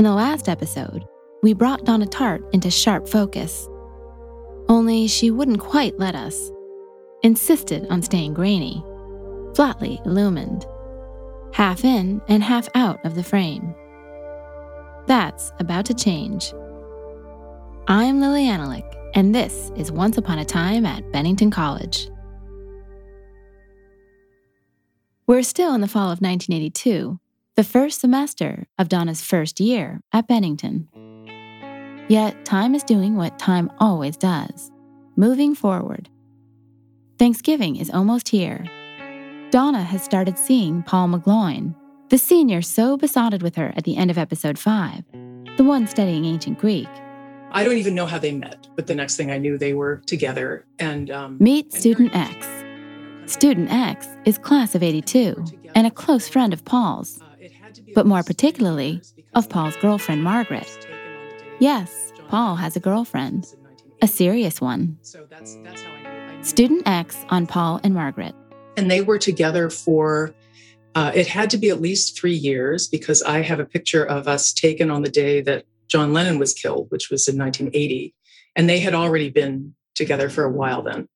In the last episode, we brought Donna Tartt into sharp focus. Only she wouldn't quite let us. Insisted on staying grainy, flatly illumined, half in and half out of the frame. That's about to change. I'm Lili Anolik, and this is Once Upon a Time at Bennington College. We're still in the fall of 1982, the first semester of Donna's first year at Bennington. Yet, time is doing what time always does moving forward. Thanksgiving is almost here. Donna has started seeing Paul McGloin, the senior so besotted with her at the end of episode 5, the one studying ancient Greek. I don't even know how they met, but the next thing I knew, they were together. And um, meet Student X. Student X is class of 82 and a close friend of Paul's but more particularly of Paul's girlfriend, Margaret. Yes, Paul has a girlfriend, a serious one. Student X on Paul and Margaret. And they were together for, uh, it had to be at least three years because I have a picture of us taken on the day that John Lennon was killed, which was in 1980. And they had already been together for a while then.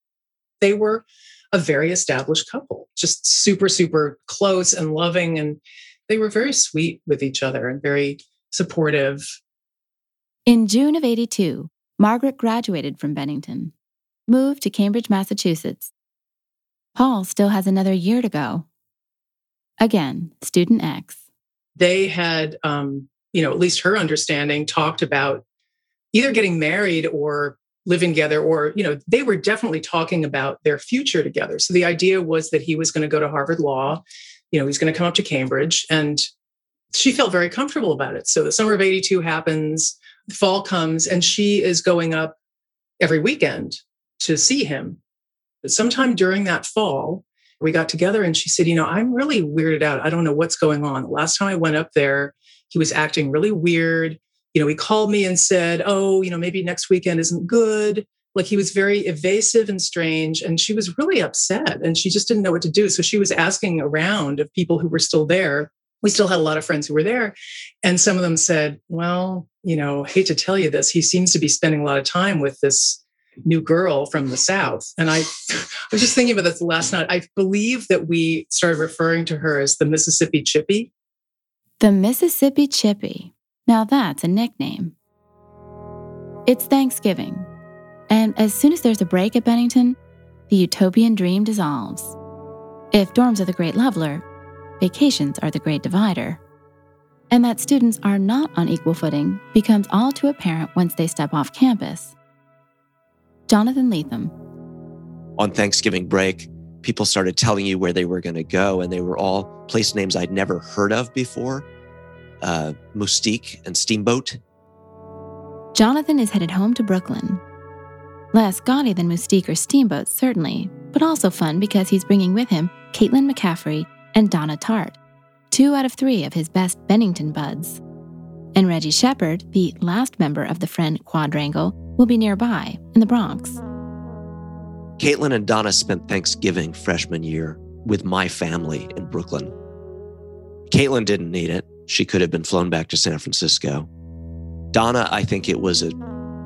They were a very established couple, just super, super close and loving. And they were very sweet with each other and very supportive. In June of 82, Margaret graduated from Bennington, moved to Cambridge, Massachusetts. Paul still has another year to go. Again, student X. They had, um, you know, at least her understanding, talked about either getting married or living together, or, you know, they were definitely talking about their future together. So the idea was that he was going to go to Harvard Law you know, he's going to come up to Cambridge. And she felt very comfortable about it. So the summer of 82 happens, fall comes, and she is going up every weekend to see him. But sometime during that fall, we got together and she said, You know, I'm really weirded out. I don't know what's going on. The last time I went up there, he was acting really weird. You know, he called me and said, Oh, you know, maybe next weekend isn't good like he was very evasive and strange and she was really upset and she just didn't know what to do. So she was asking around of people who were still there. We still had a lot of friends who were there and some of them said well you know hate to tell you this he seems to be spending a lot of time with this new girl from the south. And i, I was just thinking about this last night. I believe that we started referring to her as the mississippi chippy. The mississippi chippy. Now that's a nickname. It's thanksgiving and as soon as there's a break at Bennington, the utopian dream dissolves. If dorms are the great leveler, vacations are the great divider. And that students are not on equal footing becomes all too apparent once they step off campus. Jonathan Lethem. On Thanksgiving break, people started telling you where they were going to go, and they were all place names I'd never heard of before uh, Mustique and Steamboat. Jonathan is headed home to Brooklyn Less gaudy than Mustique or Steamboat, certainly, but also fun because he's bringing with him Caitlin McCaffrey and Donna Tartt, two out of three of his best Bennington buds. And Reggie Shepard, the last member of the friend quadrangle, will be nearby in the Bronx. Caitlin and Donna spent Thanksgiving freshman year with my family in Brooklyn. Caitlin didn't need it. She could have been flown back to San Francisco. Donna, I think it was a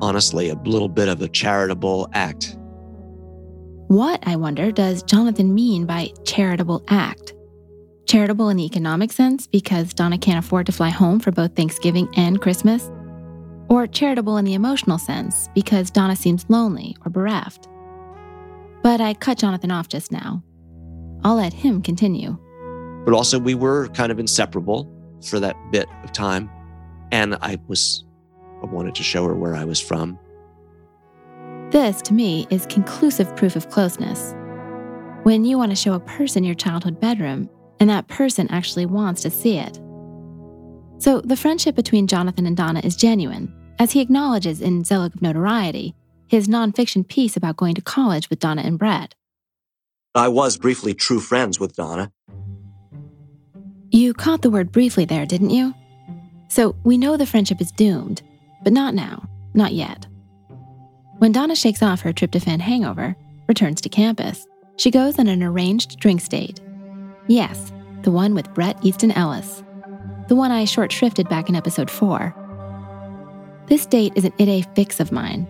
honestly a little bit of a charitable act. What, I wonder, does Jonathan mean by charitable act? Charitable in the economic sense because Donna can't afford to fly home for both Thanksgiving and Christmas? Or charitable in the emotional sense because Donna seems lonely or bereft? But I cut Jonathan off just now. I'll let him continue. But also, we were kind of inseparable for that bit of time. And I was, I wanted to show her where I was from. This, to me, is conclusive proof of closeness. When you want to show a person your childhood bedroom, and that person actually wants to see it. So the friendship between Jonathan and Donna is genuine, as he acknowledges in Zelig of Notoriety, his nonfiction piece about going to college with Donna and Bret. I was briefly true friends with Donna. You caught the word briefly there, didn't you? So we know the friendship is doomed, but not now, not yet. When Donna shakes off her tryptophan hangover, returns to campus, she goes on an arranged drink date. Yes, the one with Bret Easton Ellis. The one I short shrifted back in episode 4. This date is an id a fix of mine.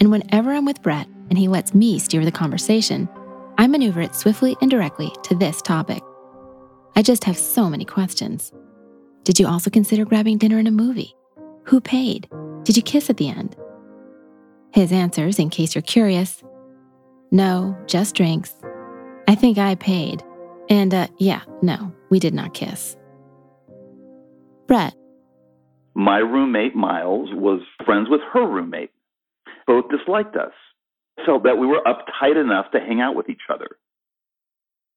And whenever I'm with Bret and he lets me steer the conversation, I maneuver it swiftly and directly to this topic. I just have so many questions. Did you also consider grabbing dinner and a movie? Who paid? Did you kiss at the end? His answers, in case you're curious no, just drinks. I think I paid. And uh, yeah, no, we did not kiss. Bret. My roommate, Miles, was friends with her roommate. Both disliked us. Felt that we were uptight enough to hang out with each other.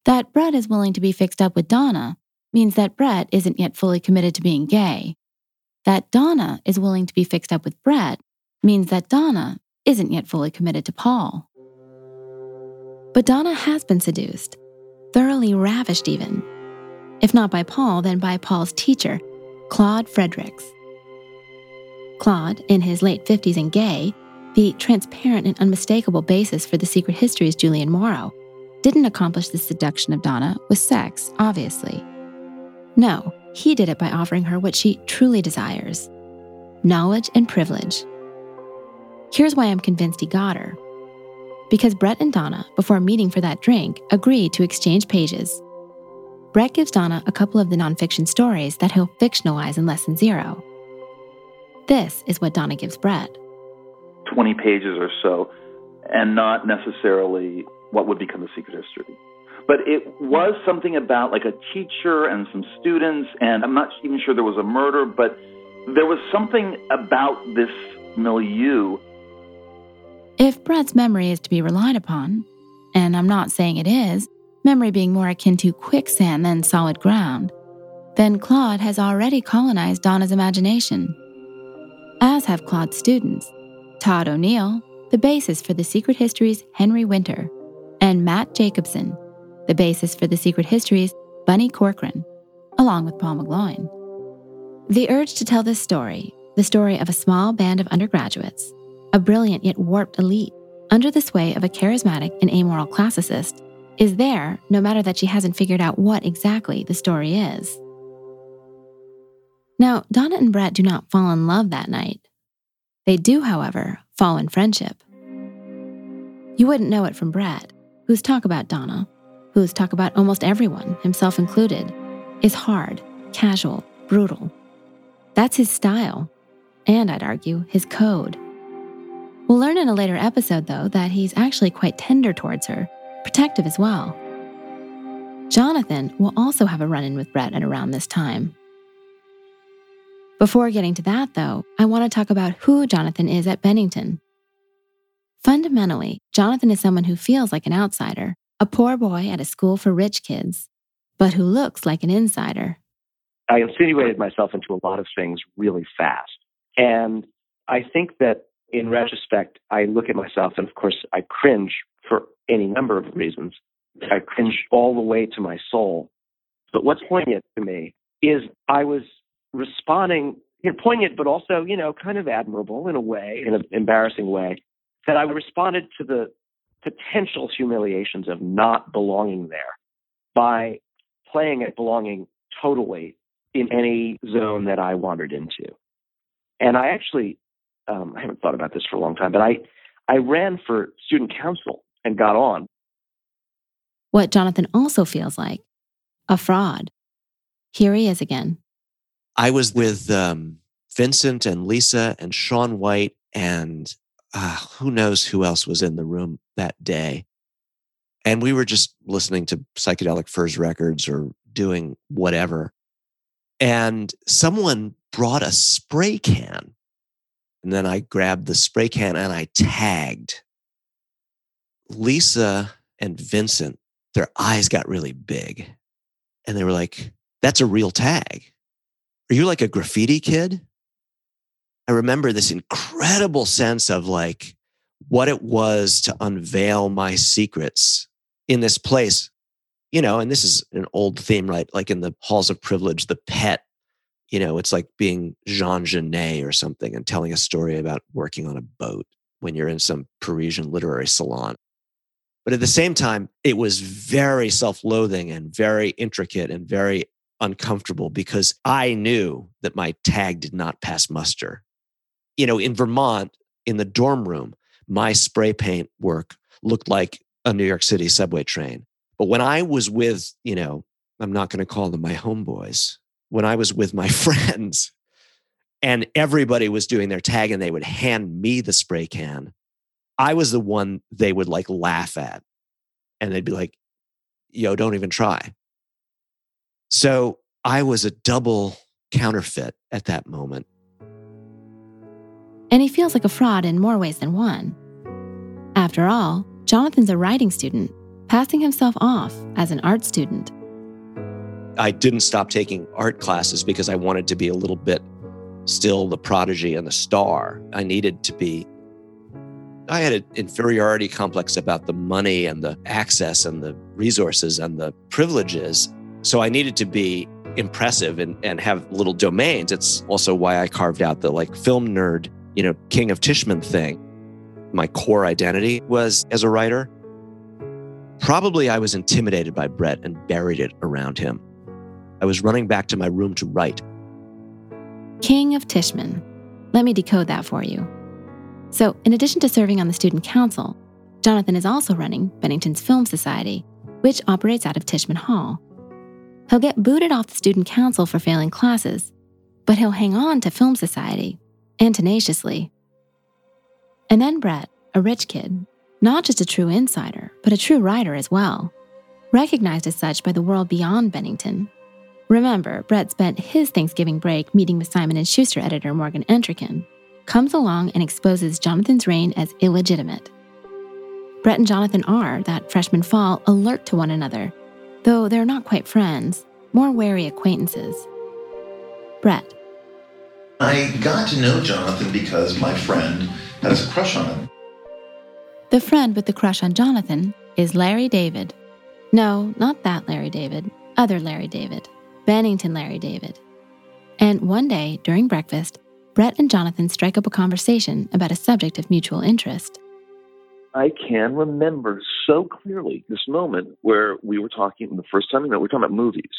That Bret is willing to be fixed up with Donna means that Bret isn't yet fully committed to being gay. That Donna is willing to be fixed up with Bret means that Donna isn't yet fully committed to Paul. But Donna has been seduced, thoroughly ravished even. If not by Paul, then by Paul's teacher, Claude Fredericks. Claude, in his late 50s and gay, the transparent and unmistakable basis for the secret histories Julian Morrow, didn't accomplish the seduction of Donna with sex, obviously. No, he did it by offering her what she truly desires knowledge and privilege. Here's why I'm convinced he got her. Because Bret and Donna, before meeting for that drink, agreed to exchange pages. Bret gives Donna a couple of the nonfiction stories that he'll fictionalize in Less Than Zero. This is what Donna gives Bret 20 pages or so, and not necessarily what would become a secret history. But it was something about like a teacher and some students, and I'm not even sure there was a murder, but there was something about this milieu if Bret's memory is to be relied upon, and I'm not saying it is, memory being more akin to quicksand than solid ground, then Claude has already colonized Donna's imagination. As have Claude's students Todd O'Neill, the basis for the Secret Histories Henry Winter, and Matt Jacobson, the basis for the Secret Histories Bunny Corcoran, along with Paul McGloin. The urge to tell this story, the story of a small band of undergraduates, a brilliant yet warped elite, under the sway of a charismatic and amoral classicist, is there no matter that she hasn't figured out what exactly the story is. Now, Donna and Bret do not fall in love that night. They do, however, fall in friendship. You wouldn't know it from Bret, whose talk about Donna, whose talk about almost everyone, himself included, is hard, casual, brutal. That's his style, and I'd argue, his code. We'll learn in a later episode, though, that he's actually quite tender towards her, protective as well. Jonathan will also have a run in with Bret at around this time. Before getting to that, though, I want to talk about who Jonathan is at Bennington. Fundamentally, Jonathan is someone who feels like an outsider, a poor boy at a school for rich kids, but who looks like an insider. I insinuated myself into a lot of things really fast. And I think that in retrospect, I look at myself and of course I cringe for any number of reasons. I cringe all the way to my soul. But what's poignant to me is I was responding, you know, poignant, but also, you know, kind of admirable in a way, in an embarrassing way, that I responded to the potential humiliations of not belonging there by playing at belonging totally in any zone that I wandered into. And I actually um, I haven't thought about this for a long time, but I, I ran for student council and got on. What Jonathan also feels like a fraud. Here he is again. I was with um, Vincent and Lisa and Sean White and uh, who knows who else was in the room that day. And we were just listening to Psychedelic Furs records or doing whatever. And someone brought a spray can. And then I grabbed the spray can and I tagged. Lisa and Vincent, their eyes got really big. And they were like, that's a real tag. Are you like a graffiti kid? I remember this incredible sense of like what it was to unveil my secrets in this place. You know, and this is an old theme, right? Like in the halls of privilege, the pet, you know, it's like being Jean Genet or something and telling a story about working on a boat when you're in some Parisian literary salon. But at the same time, it was very self loathing and very intricate and very uncomfortable because I knew that my tag did not pass muster. You know, in Vermont, in the dorm room, my spray paint work looked like a New York City subway train. But when I was with, you know, I'm not going to call them my homeboys, when I was with my friends and everybody was doing their tag and they would hand me the spray can, I was the one they would like laugh at. And they'd be like, yo, don't even try. So I was a double counterfeit at that moment. And he feels like a fraud in more ways than one. After all, Jonathan's a writing student, passing himself off as an art student. I didn't stop taking art classes because I wanted to be a little bit still the prodigy and the star. I needed to be. I had an inferiority complex about the money and the access and the resources and the privileges. So I needed to be impressive and, and have little domains. It's also why I carved out the like film nerd, you know, King of Tishman thing. My core identity was as a writer. Probably I was intimidated by Bret and buried it around him. I was running back to my room to write. King of Tishman. Let me decode that for you. So, in addition to serving on the student council, Jonathan is also running Bennington's Film Society, which operates out of Tishman Hall. He'll get booted off the student council for failing classes, but he'll hang on to Film Society, and tenaciously. And then Bret, a rich kid, not just a true insider, but a true writer as well, recognized as such by the world beyond Bennington. Remember, Bret spent his Thanksgiving break meeting with Simon & Schuster editor Morgan Entrekin, comes along and exposes Jonathan's reign as illegitimate. Bret and Jonathan are, that freshman fall, alert to one another, though they're not quite friends, more wary acquaintances. Bret. I got to know Jonathan because my friend has a crush on him. The friend with the crush on Jonathan is Larry David. No, not that Larry David, other Larry David, Bennington Larry David. And one day, during breakfast, Bret and Jonathan strike up a conversation about a subject of mutual interest. I can remember so clearly this moment where we were talking the first time we met, we were talking about movies.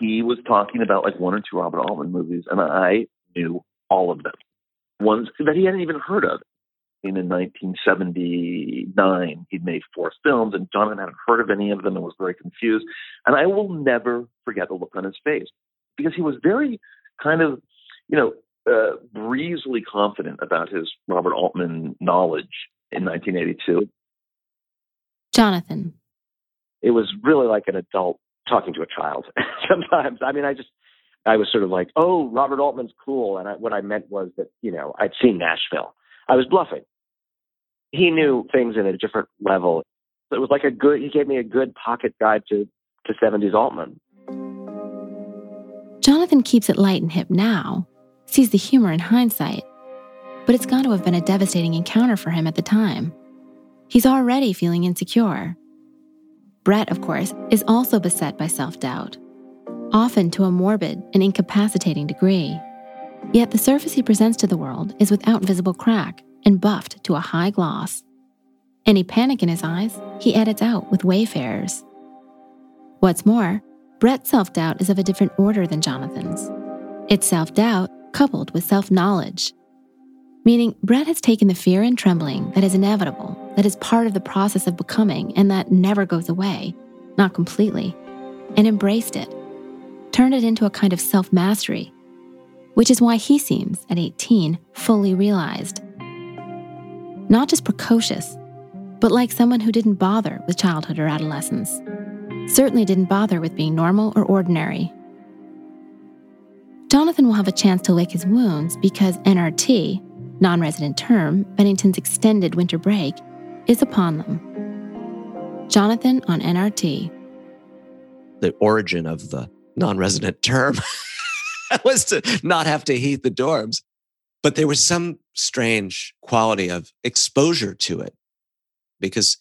He was talking about like one or two Robert Altman movies, and I knew all of them. Ones that he hadn't even heard of. In 1979, he'd made four films, and Jonathan hadn't heard of any of them and was very confused. And I will never forget the look on his face because he was very kind of, you know, uh, breezily confident about his Robert Altman knowledge in 1982. Jonathan. It was really like an adult talking to a child sometimes. I mean, I just, I was sort of like, oh, Robert Altman's cool. And I, what I meant was that, you know, I'd seen Nashville. I was bluffing. He knew things at a different level. It was like a good, he gave me a good pocket guide to, to 70s Altman. Jonathan keeps it light and hip now, sees the humor in hindsight, but it's got to have been a devastating encounter for him at the time. He's already feeling insecure. Bret, of course, is also beset by self doubt, often to a morbid and incapacitating degree. Yet the surface he presents to the world is without visible crack and buffed to a high gloss. Any panic in his eyes, he edits out with wayfarers. What's more, Bret's self doubt is of a different order than Jonathan's. It's self doubt coupled with self knowledge. Meaning, Bret has taken the fear and trembling that is inevitable, that is part of the process of becoming, and that never goes away, not completely, and embraced it, turned it into a kind of self mastery, which is why he seems, at 18, fully realized. Not just precocious, but like someone who didn't bother with childhood or adolescence. Certainly didn't bother with being normal or ordinary. Jonathan will have a chance to lick his wounds because NRT, non resident term, Bennington's extended winter break, is upon them. Jonathan on NRT. The origin of the non resident term was to not have to heat the dorms. But there was some strange quality of exposure to it because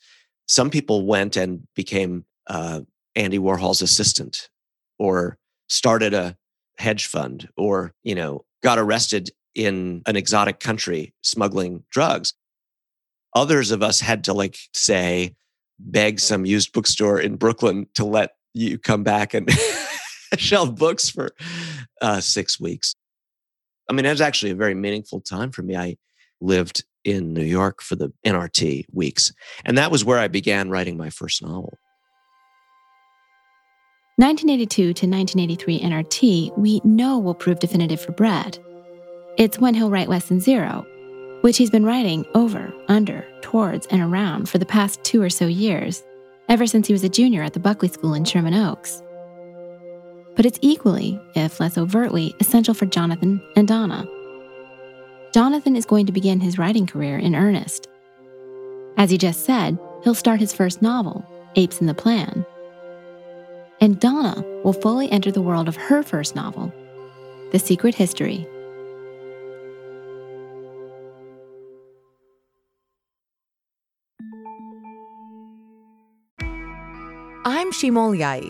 some people went and became uh, Andy Warhol's assistant or started a hedge fund or, you know, got arrested in an exotic country smuggling drugs. Others of us had to like say, beg some used bookstore in Brooklyn to let you come back and shelf books for uh, six weeks. I mean, it was actually a very meaningful time for me. I lived in New York for the NRT weeks, and that was where I began writing my first novel. 1982 to 1983 NRT, we know will prove definitive for Bret. It's when he'll write Less Than Zero, which he's been writing over, under, towards, and around for the past two or so years, ever since he was a junior at the Buckley School in Sherman Oaks. But it's equally, if less overtly, essential for Jonathan and Donna. Jonathan is going to begin his writing career in earnest. As he just said, he'll start his first novel, Apes in the Plan, and Donna will fully enter the world of her first novel, The Secret History. I'm Shimol Yai,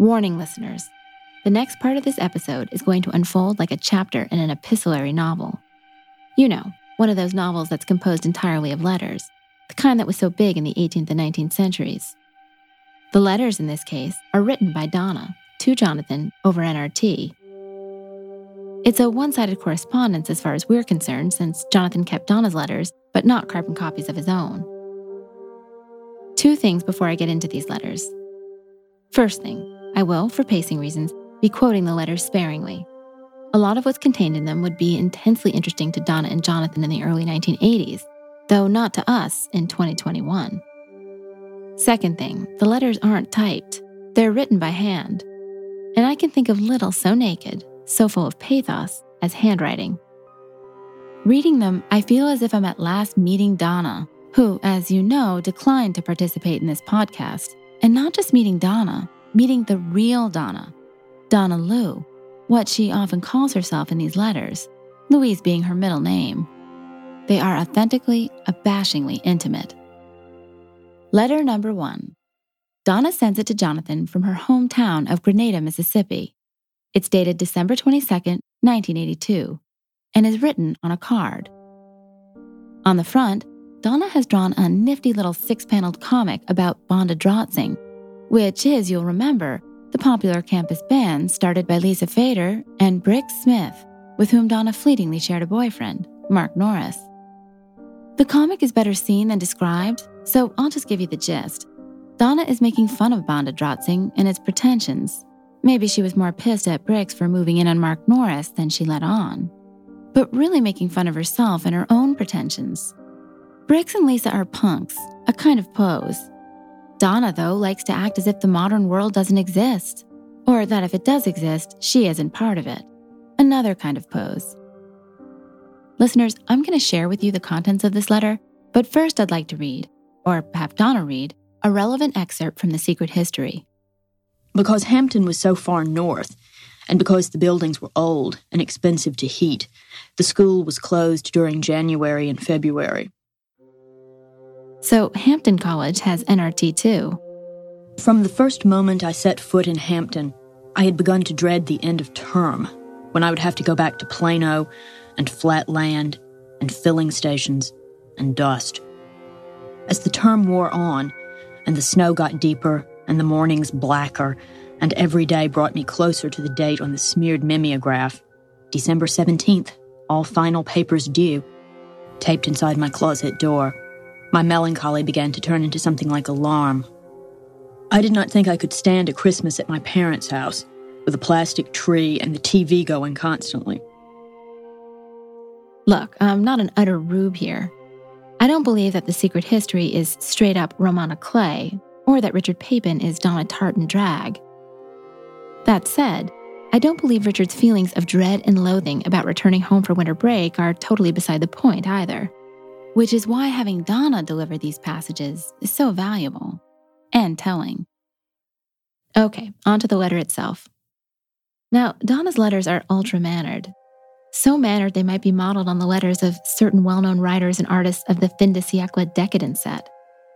Warning, listeners. The next part of this episode is going to unfold like a chapter in an epistolary novel. You know, one of those novels that's composed entirely of letters, the kind that was so big in the 18th and 19th centuries. The letters in this case are written by Donna to Jonathan over NRT. It's a one sided correspondence as far as we're concerned, since Jonathan kept Donna's letters, but not carbon copies of his own. Two things before I get into these letters. First thing, I will, for pacing reasons, be quoting the letters sparingly. A lot of what's contained in them would be intensely interesting to Donna and Jonathan in the early 1980s, though not to us in 2021. Second thing, the letters aren't typed, they're written by hand. And I can think of little so naked, so full of pathos, as handwriting. Reading them, I feel as if I'm at last meeting Donna, who, as you know, declined to participate in this podcast. And not just meeting Donna, meeting the real Donna, Donna Lou, what she often calls herself in these letters, Louise being her middle name. They are authentically, abashingly intimate. Letter number one Donna sends it to Jonathan from her hometown of Grenada, Mississippi. It's dated December 22, 1982, and is written on a card. On the front, Donna has drawn a nifty little six paneled comic about Bonda Drotzing, which is, you'll remember, the popular campus band started by Lisa Fader and Brick Smith, with whom Donna fleetingly shared a boyfriend, Mark Norris. The comic is better seen than described, so I'll just give you the gist. Donna is making fun of Bonda Drotzing and its pretensions. Maybe she was more pissed at Bricks for moving in on Mark Norris than she let on. But really making fun of herself and her own pretensions. Bricks and Lisa are punks, a kind of pose. Donna, though, likes to act as if the modern world doesn't exist, or that if it does exist, she isn't part of it. Another kind of pose. Listeners, I'm going to share with you the contents of this letter, but first I'd like to read, or have Donna read, a relevant excerpt from the secret history. Because Hampton was so far north, and because the buildings were old and expensive to heat, the school was closed during January and February. So, Hampton College has NRT too. From the first moment I set foot in Hampton, I had begun to dread the end of term, when I would have to go back to Plano and flat land and filling stations and dust. As the term wore on, and the snow got deeper and the mornings blacker, and every day brought me closer to the date on the smeared mimeograph, December 17th, all final papers due, taped inside my closet door. My melancholy began to turn into something like alarm. I did not think I could stand a Christmas at my parents' house, with a plastic tree and the TV going constantly. Look, I'm not an utter rube here. I don't believe that the secret history is straight up roman à clef, or that Richard Papen is Donna Tartt in drag. That said, I don't believe Richard's feelings of dread and loathing about returning home for winter break are totally beside the point either which is why having Donna deliver these passages is so valuable and telling. Okay, on to the letter itself. Now, Donna's letters are ultra mannered. So mannered they might be modeled on the letters of certain well known writers and artists of the fin de siècle decadent set,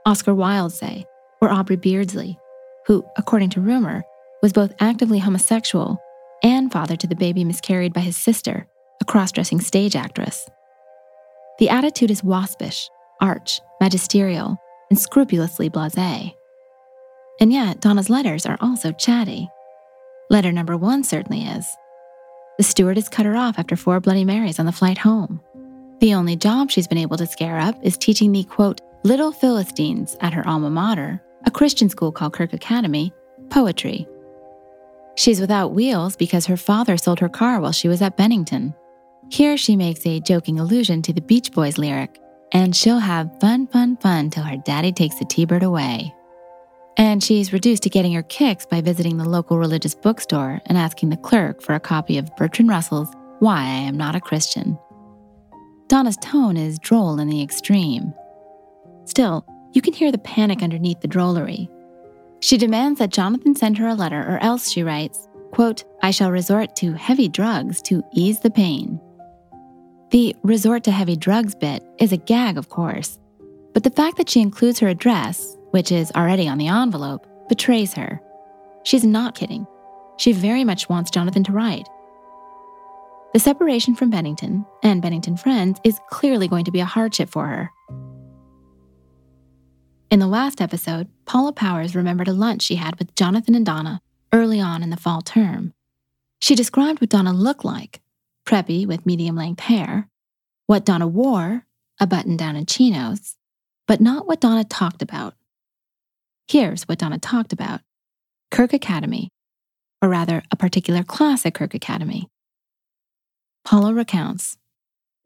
Oscar Wilde, say, or Aubrey Beardsley, who, according to rumor, was both actively homosexual and father to the baby miscarried by his sister, a cross dressing stage actress. The attitude is waspish, arch, magisterial, and scrupulously blase. And yet, Donna's letters are also chatty. Letter number one certainly is. The stewardess cut her off after four Bloody Marys on the flight home. The only job she's been able to scare up is teaching the quote, little Philistines at her alma mater, a Christian school called Kirk Academy, poetry. She's without wheels because her father sold her car while she was at Bennington. Here she makes a joking allusion to the Beach Boys lyric, and she'll have fun, fun, fun till her daddy takes the T Bird away. And she's reduced to getting her kicks by visiting the local religious bookstore and asking the clerk for a copy of Bertrand Russell's Why I Am Not a Christian. Donna's tone is droll in the extreme. Still, you can hear the panic underneath the drollery. She demands that Jonathan send her a letter, or else, she writes, quote, I shall resort to heavy drugs to ease the pain. The resort to heavy drugs bit is a gag, of course, but the fact that she includes her address, which is already on the envelope, betrays her. She's not kidding. She very much wants Jonathan to write. The separation from Bennington and Bennington friends is clearly going to be a hardship for her. In the last episode, Paula Powers remembered a lunch she had with Jonathan and Donna early on in the fall term. She described what Donna looked like preppy with medium length hair, what Donna wore, a button down and chinos, but not what Donna talked about. Here's what Donna talked about Kirk Academy, or rather, a particular class at Kirk Academy. Paula recounts.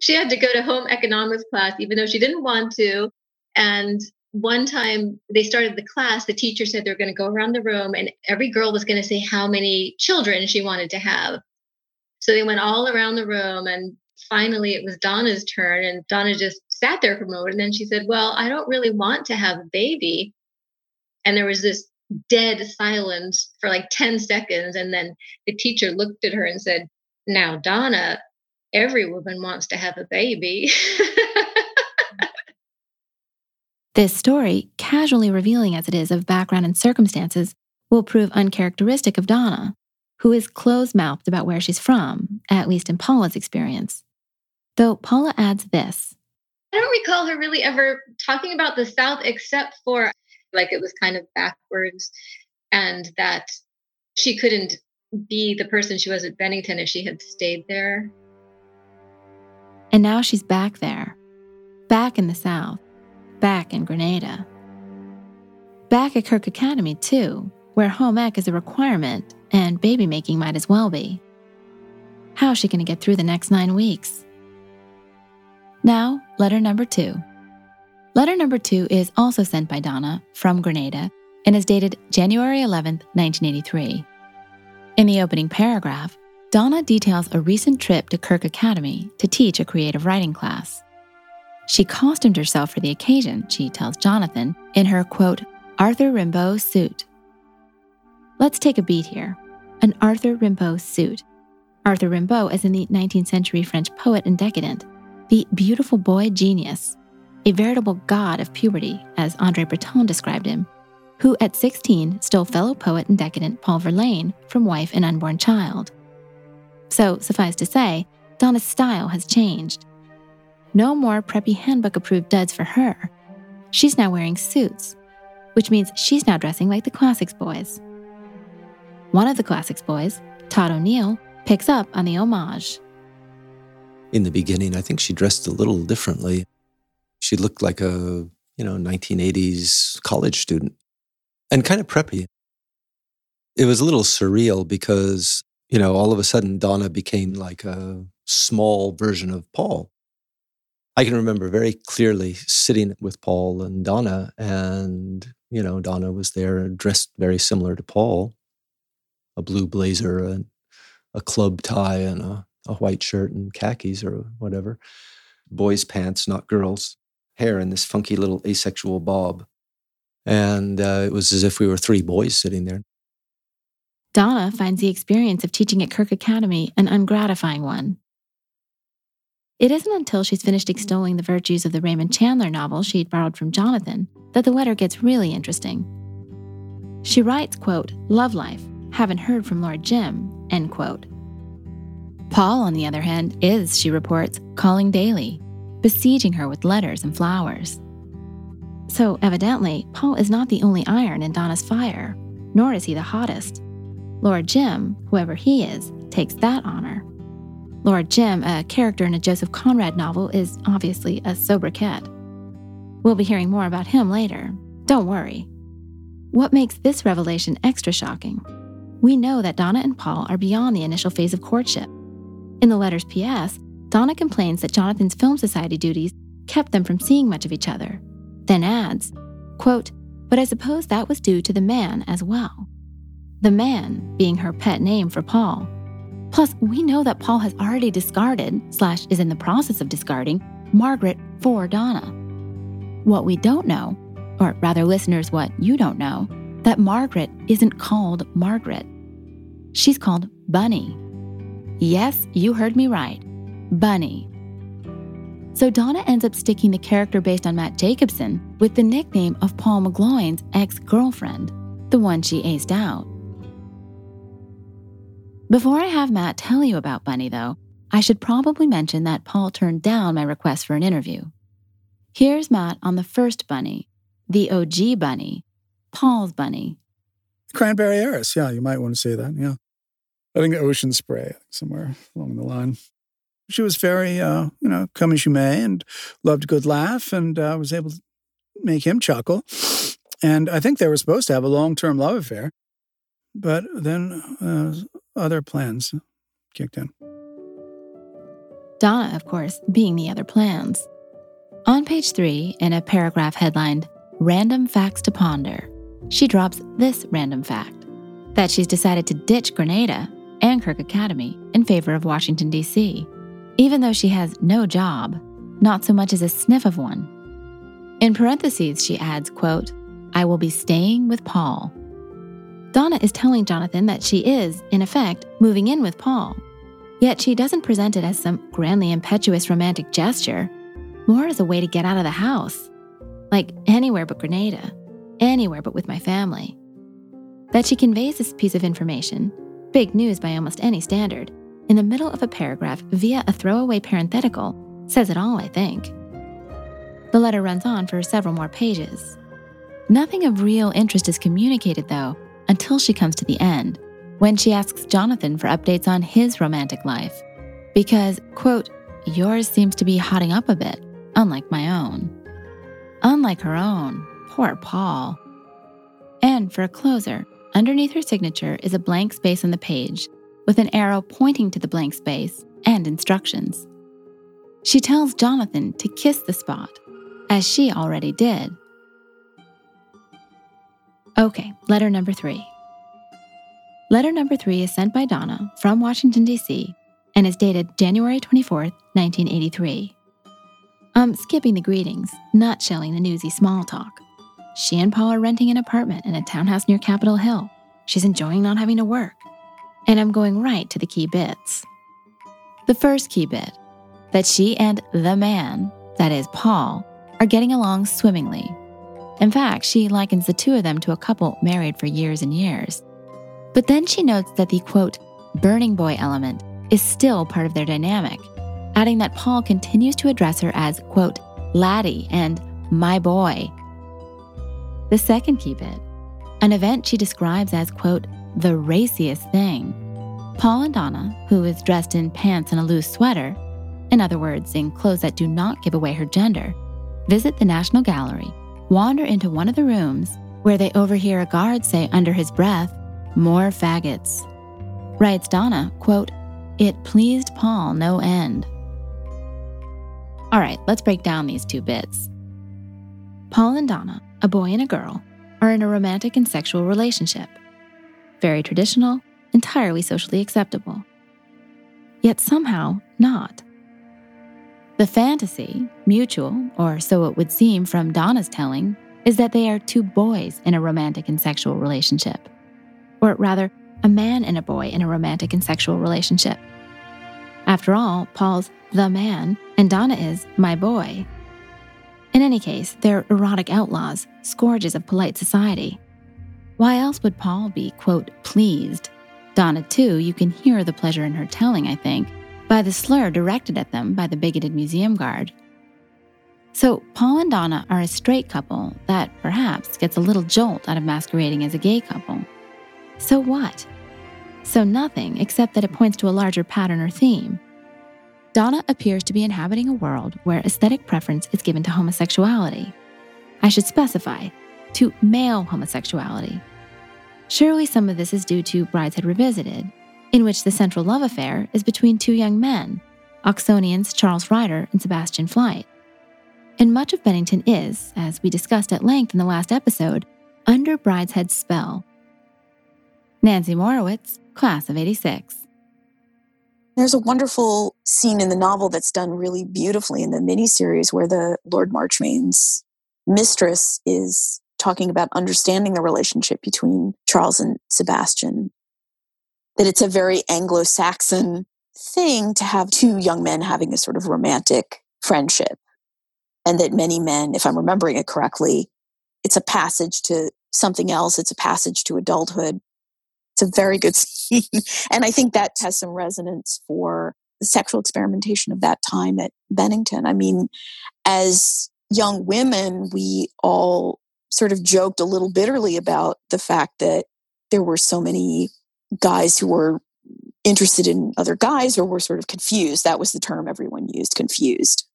She had to go to home economics class, even though she didn't want to. And one time they started the class, the teacher said they're going to go around the room and every girl was going to say how many children she wanted to have. So they went all around the room and finally it was Donna's turn and Donna just sat there for a moment and then she said, "Well, I don't really want to have a baby." And there was this dead silence for like 10 seconds and then the teacher looked at her and said, "Now, Donna, every woman wants to have a baby." this story, casually revealing as it is of background and circumstances, will prove uncharacteristic of Donna who is closed mouthed about where she's from, at least in Paula's experience. Though Paula adds this I don't recall her really ever talking about the South except for like it was kind of backwards and that she couldn't be the person she was at Bennington if she had stayed there. And now she's back there, back in the South, back in Grenada. Back at Kirk Academy, too, where home ec is a requirement and baby making might as well be. How's she going to get through the next nine weeks? Now, letter number two. Letter number two is also sent by Donna from Grenada and is dated January 11th, 1983. In the opening paragraph, Donna details a recent trip to Kirk Academy to teach a creative writing class. She costumed herself for the occasion, she tells Jonathan, in her quote, Arthur Rimbaud suit. Let's take a beat here. An Arthur Rimbaud suit. Arthur Rimbaud is in the 19th century French poet and decadent, the beautiful boy genius, a veritable god of puberty, as Andre Breton described him, who at 16 stole fellow poet and decadent Paul Verlaine from wife and unborn child. So, suffice to say, Donna's style has changed. No more preppy handbook approved duds for her. She's now wearing suits, which means she's now dressing like the Classics boys. One of the Classics boys, Todd O'Neill, picks up on the homage. In the beginning, I think she dressed a little differently. She looked like a, you know, 1980s college student and kind of preppy. It was a little surreal because you know, all of a sudden Donna became like a small version of Paul. I can remember very clearly sitting with Paul and Donna, and, you know, Donna was there dressed very similar to Paul a blue blazer and a club tie and a, a white shirt and khakis or whatever. Boys' pants, not girls. Hair in this funky little asexual bob. And uh, it was as if we were three boys sitting there. Donna finds the experience of teaching at Kirk Academy an ungratifying one. It isn't until she's finished extolling the virtues of the Raymond Chandler novel she'd borrowed from Jonathan that the letter gets really interesting. She writes, quote, Love life, haven't heard from Lord Jim, end quote. Paul, on the other hand, is, she reports, calling daily, besieging her with letters and flowers. So, evidently, Paul is not the only iron in Donna's fire, nor is he the hottest. Lord Jim, whoever he is, takes that honor. Lord Jim, a character in a Joseph Conrad novel, is obviously a sobriquet. We'll be hearing more about him later. Don't worry. What makes this revelation extra shocking? We know that Donna and Paul are beyond the initial phase of courtship. In the letter's PS, Donna complains that Jonathan's Film Society duties kept them from seeing much of each other, then adds, quote, But I suppose that was due to the man as well the man being her pet name for Paul. Plus, we know that Paul has already discarded, slash, is in the process of discarding, Margaret for Donna. What we don't know, or rather, listeners, what you don't know, that Margaret isn't called Margaret. She's called Bunny. Yes, you heard me right. Bunny. So Donna ends up sticking the character based on Matt Jacobson with the nickname of Paul McGloin's ex girlfriend, the one she aced out. Before I have Matt tell you about Bunny, though, I should probably mention that Paul turned down my request for an interview. Here's Matt on the first Bunny, the OG Bunny, Paul's Bunny. Cranberry heiress, yeah, you might want to say that, yeah. I think Ocean Spray, somewhere along the line. She was very, uh, you know, come as you may and loved a good laugh and uh, was able to make him chuckle. And I think they were supposed to have a long term love affair. But then uh, other plans kicked in. Donna, of course, being the other plans. On page three, in a paragraph headlined Random Facts to Ponder, she drops this random fact that she's decided to ditch Grenada and Kirk Academy in favor of Washington, D.C., even though she has no job, not so much as a sniff of one. In parentheses, she adds, quote, I will be staying with Paul Donna is telling Jonathan that she is, in effect, moving in with Paul. Yet she doesn't present it as some grandly impetuous romantic gesture, more as a way to get out of the house. Like anywhere but Grenada, anywhere but with my family. That she conveys this piece of information, big news by almost any standard, in the middle of a paragraph via a throwaway parenthetical says it all, I think. The letter runs on for several more pages. Nothing of real interest is communicated, though, until she comes to the end, when she asks Jonathan for updates on his romantic life. Because, quote, yours seems to be hotting up a bit, unlike my own. Unlike her own, poor Paul. And for a closer, underneath her signature is a blank space on the page with an arrow pointing to the blank space and instructions. She tells Jonathan to kiss the spot, as she already did. Okay, letter number three. Letter number three is sent by Donna from Washington, D.C., and is dated January 24th, 1983. I'm skipping the greetings, not showing the newsy small talk. She and Paul are renting an apartment in a townhouse near Capitol Hill. She's enjoying not having to work. And I'm going right to the key bits. The first key bit that she and the man, that is, Paul, are getting along swimmingly. In fact, she likens the two of them to a couple married for years and years. But then she notes that the quote, burning boy element is still part of their dynamic, adding that Paul continues to address her as, quote, laddie and my boy. The second bit, an event she describes as, quote, the raciest thing. Paul and Donna, who is dressed in pants and a loose sweater, in other words, in clothes that do not give away her gender, visit the National Gallery, wander into one of the rooms where they overhear a guard say under his breath, More faggots. Writes Donna, quote, It pleased Paul no end. All right, let's break down these two bits. Paul and Donna, a boy and a girl, are in a romantic and sexual relationship. Very traditional, entirely socially acceptable. Yet somehow not. The fantasy, mutual, or so it would seem from Donna's telling, is that they are two boys in a romantic and sexual relationship. Or rather, a man and a boy in a romantic and sexual relationship. After all, Paul's the man, and Donna is my boy. In any case, they're erotic outlaws, scourges of polite society. Why else would Paul be, quote, pleased? Donna, too, you can hear the pleasure in her telling, I think, by the slur directed at them by the bigoted museum guard. So, Paul and Donna are a straight couple that perhaps gets a little jolt out of masquerading as a gay couple. So what? So nothing except that it points to a larger pattern or theme. Donna appears to be inhabiting a world where aesthetic preference is given to homosexuality. I should specify, to male homosexuality. Surely some of this is due to Brideshead Revisited, in which the central love affair is between two young men, Oxonians Charles Ryder and Sebastian Flyte. And much of Bennington is, as we discussed at length in the last episode, under Brideshead's spell. Nancy Morowitz, class of 86. There's a wonderful scene in the novel that's done really beautifully in the miniseries where the Lord Marchmain's mistress is talking about understanding the relationship between Charles and Sebastian. That it's a very Anglo Saxon thing to have two young men having a sort of romantic friendship. And that many men, if I'm remembering it correctly, it's a passage to something else, it's a passage to adulthood. It's a very good scene. and I think that has some resonance for the sexual experimentation of that time at Bennington. I mean, as young women, we all sort of joked a little bitterly about the fact that there were so many guys who were interested in other guys or were sort of confused. That was the term everyone used, confused.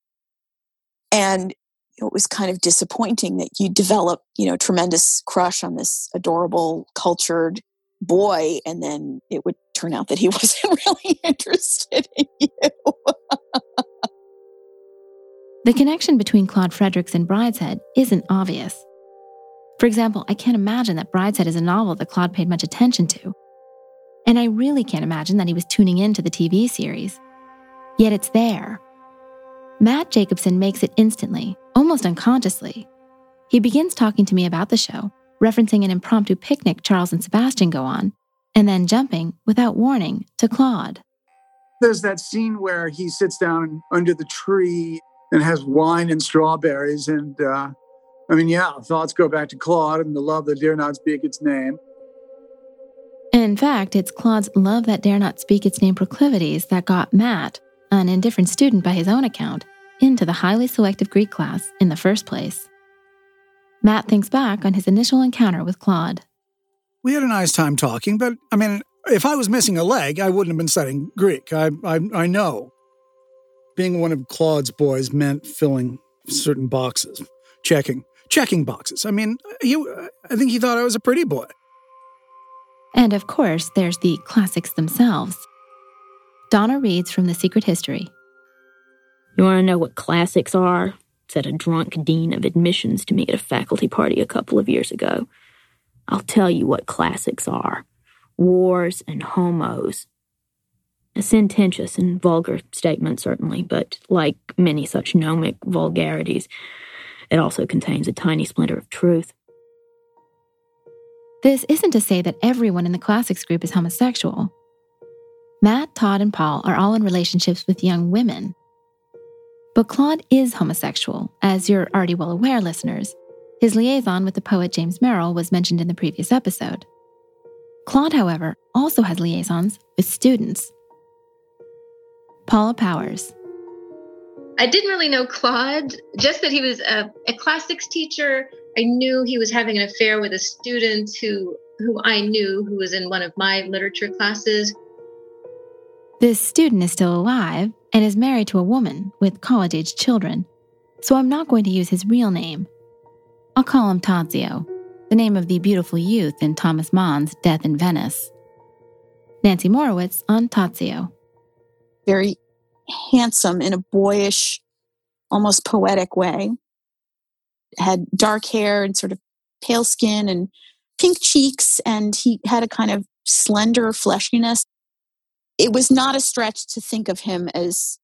And it was kind of disappointing that you develop, you know, tremendous crush on this adorable, cultured boy, and then it would turn out that he wasn't really interested in you. the connection between Claude Fredericks and Brideshead isn't obvious. For example, I can't imagine that Brideshead is a novel that Claude paid much attention to. And I really can't imagine that he was tuning in to the TV series. Yet it's there. Matt Jacobson makes it instantly, almost unconsciously. He begins talking to me about the show, referencing an impromptu picnic Charles and Sebastian go on, and then jumping, without warning, to Claude. There's that scene where he sits down under the tree and has wine and strawberries. And uh, I mean, yeah, thoughts go back to Claude and the love that dare not speak its name. In fact, it's Claude's love that dare not speak its name proclivities that got Matt, an indifferent student by his own account, into the highly selective Greek class in the first place. Matt thinks back on his initial encounter with Claude. We had a nice time talking, but I mean, if I was missing a leg, I wouldn't have been studying Greek. I, I, I know. Being one of Claude's boys meant filling certain boxes, checking, checking boxes. I mean, he, I think he thought I was a pretty boy. And of course, there's the classics themselves. Donna reads from The Secret History. You want to know what classics are? Said a drunk dean of admissions to me at a faculty party a couple of years ago. I'll tell you what classics are wars and homos. A sententious and vulgar statement, certainly, but like many such gnomic vulgarities, it also contains a tiny splinter of truth. This isn't to say that everyone in the classics group is homosexual. Matt, Todd, and Paul are all in relationships with young women. But Claude is homosexual, as you're already well aware, listeners. His liaison with the poet James Merrill was mentioned in the previous episode. Claude, however, also has liaisons with students. Paula Powers. I didn't really know Claude, just that he was a, a classics teacher. I knew he was having an affair with a student who who I knew who was in one of my literature classes. This student is still alive and is married to a woman with college age children, so I'm not going to use his real name. I'll call him Tadzio, the name of the beautiful youth in Thomas Mann's Death in Venice. Nancy Morowitz on Tadzio. Very handsome in a boyish, almost poetic way. Had dark hair and sort of pale skin and pink cheeks, and he had a kind of slender fleshiness. It was not a stretch to think of him as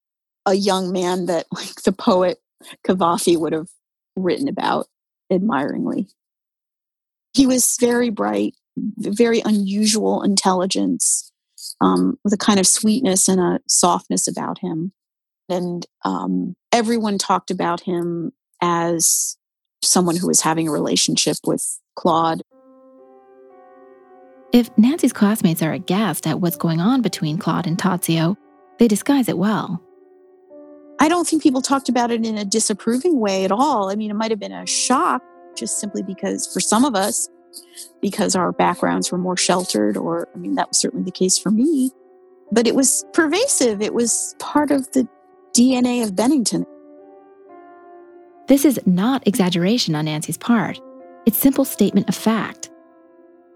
a young man that, like the poet Cavafy would have written about admiringly. He was very bright, very unusual intelligence, um, with a kind of sweetness and a softness about him. And um, everyone talked about him as someone who was having a relationship with Claude. If Nancy's classmates are aghast at what's going on between Claude and Tadzio, they disguise it well. I don't think people talked about it in a disapproving way at all. I mean, it might have been a shock just simply because for some of us, because our backgrounds were more sheltered, or I mean, that was certainly the case for me. But it was pervasive, it was part of the DNA of Bennington. This is not exaggeration on Nancy's part, it's simple statement of fact.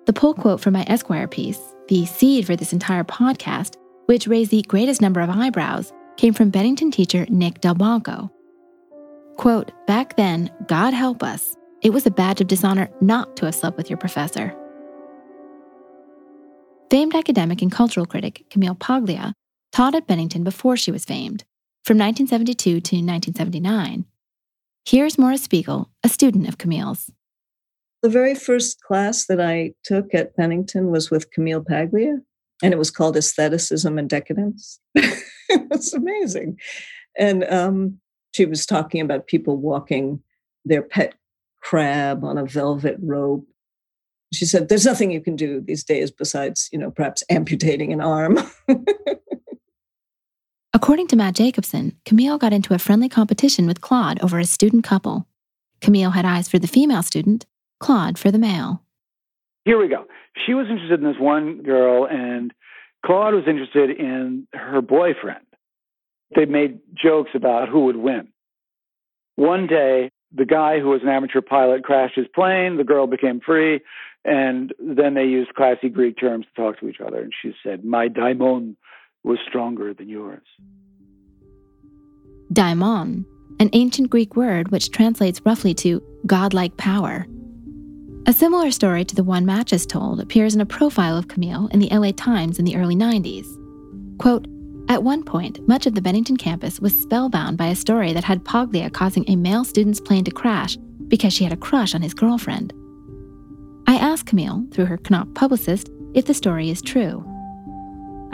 The pull quote from my Esquire piece, the seed for this entire podcast, which raised the greatest number of eyebrows, came from Bennington teacher Nick Delbanco. Quote, back then, God help us, it was a badge of dishonor not to have slept with your professor. Famed academic and cultural critic Camille Paglia taught at Bennington before she was famed, from 1972 to 1979. Here's Maura Spiegel, a student of Camille's. The very first class that I took at Bennington was with Camille Paglia, and it was called Aestheticism and Decadence. it was amazing. And um, she was talking about people walking their pet crab on a velvet rope. She said, There's nothing you can do these days besides, you know, perhaps amputating an arm. According to Matt Jacobson, Camille got into a friendly competition with Claude over a student couple. Camille had eyes for the female student, Claude for the male. Here we go. She was interested in this one girl, and Claude was interested in her boyfriend. They made jokes about who would win. One day, the guy who was an amateur pilot crashed his plane. The girl became free. And then they used classy Greek terms to talk to each other. And she said, My daimon was stronger than yours. Daimon, an ancient Greek word which translates roughly to godlike power. A similar story to the one Matt just told appears in a profile of Camille in the LA Times in the early 90s. Quote, at one point, much of the Bennington campus was spellbound by a story that had Paglia causing a male student's plane to crash because she had a crush on his girlfriend. I asked Camille, through her Knopf publicist, if the story is true.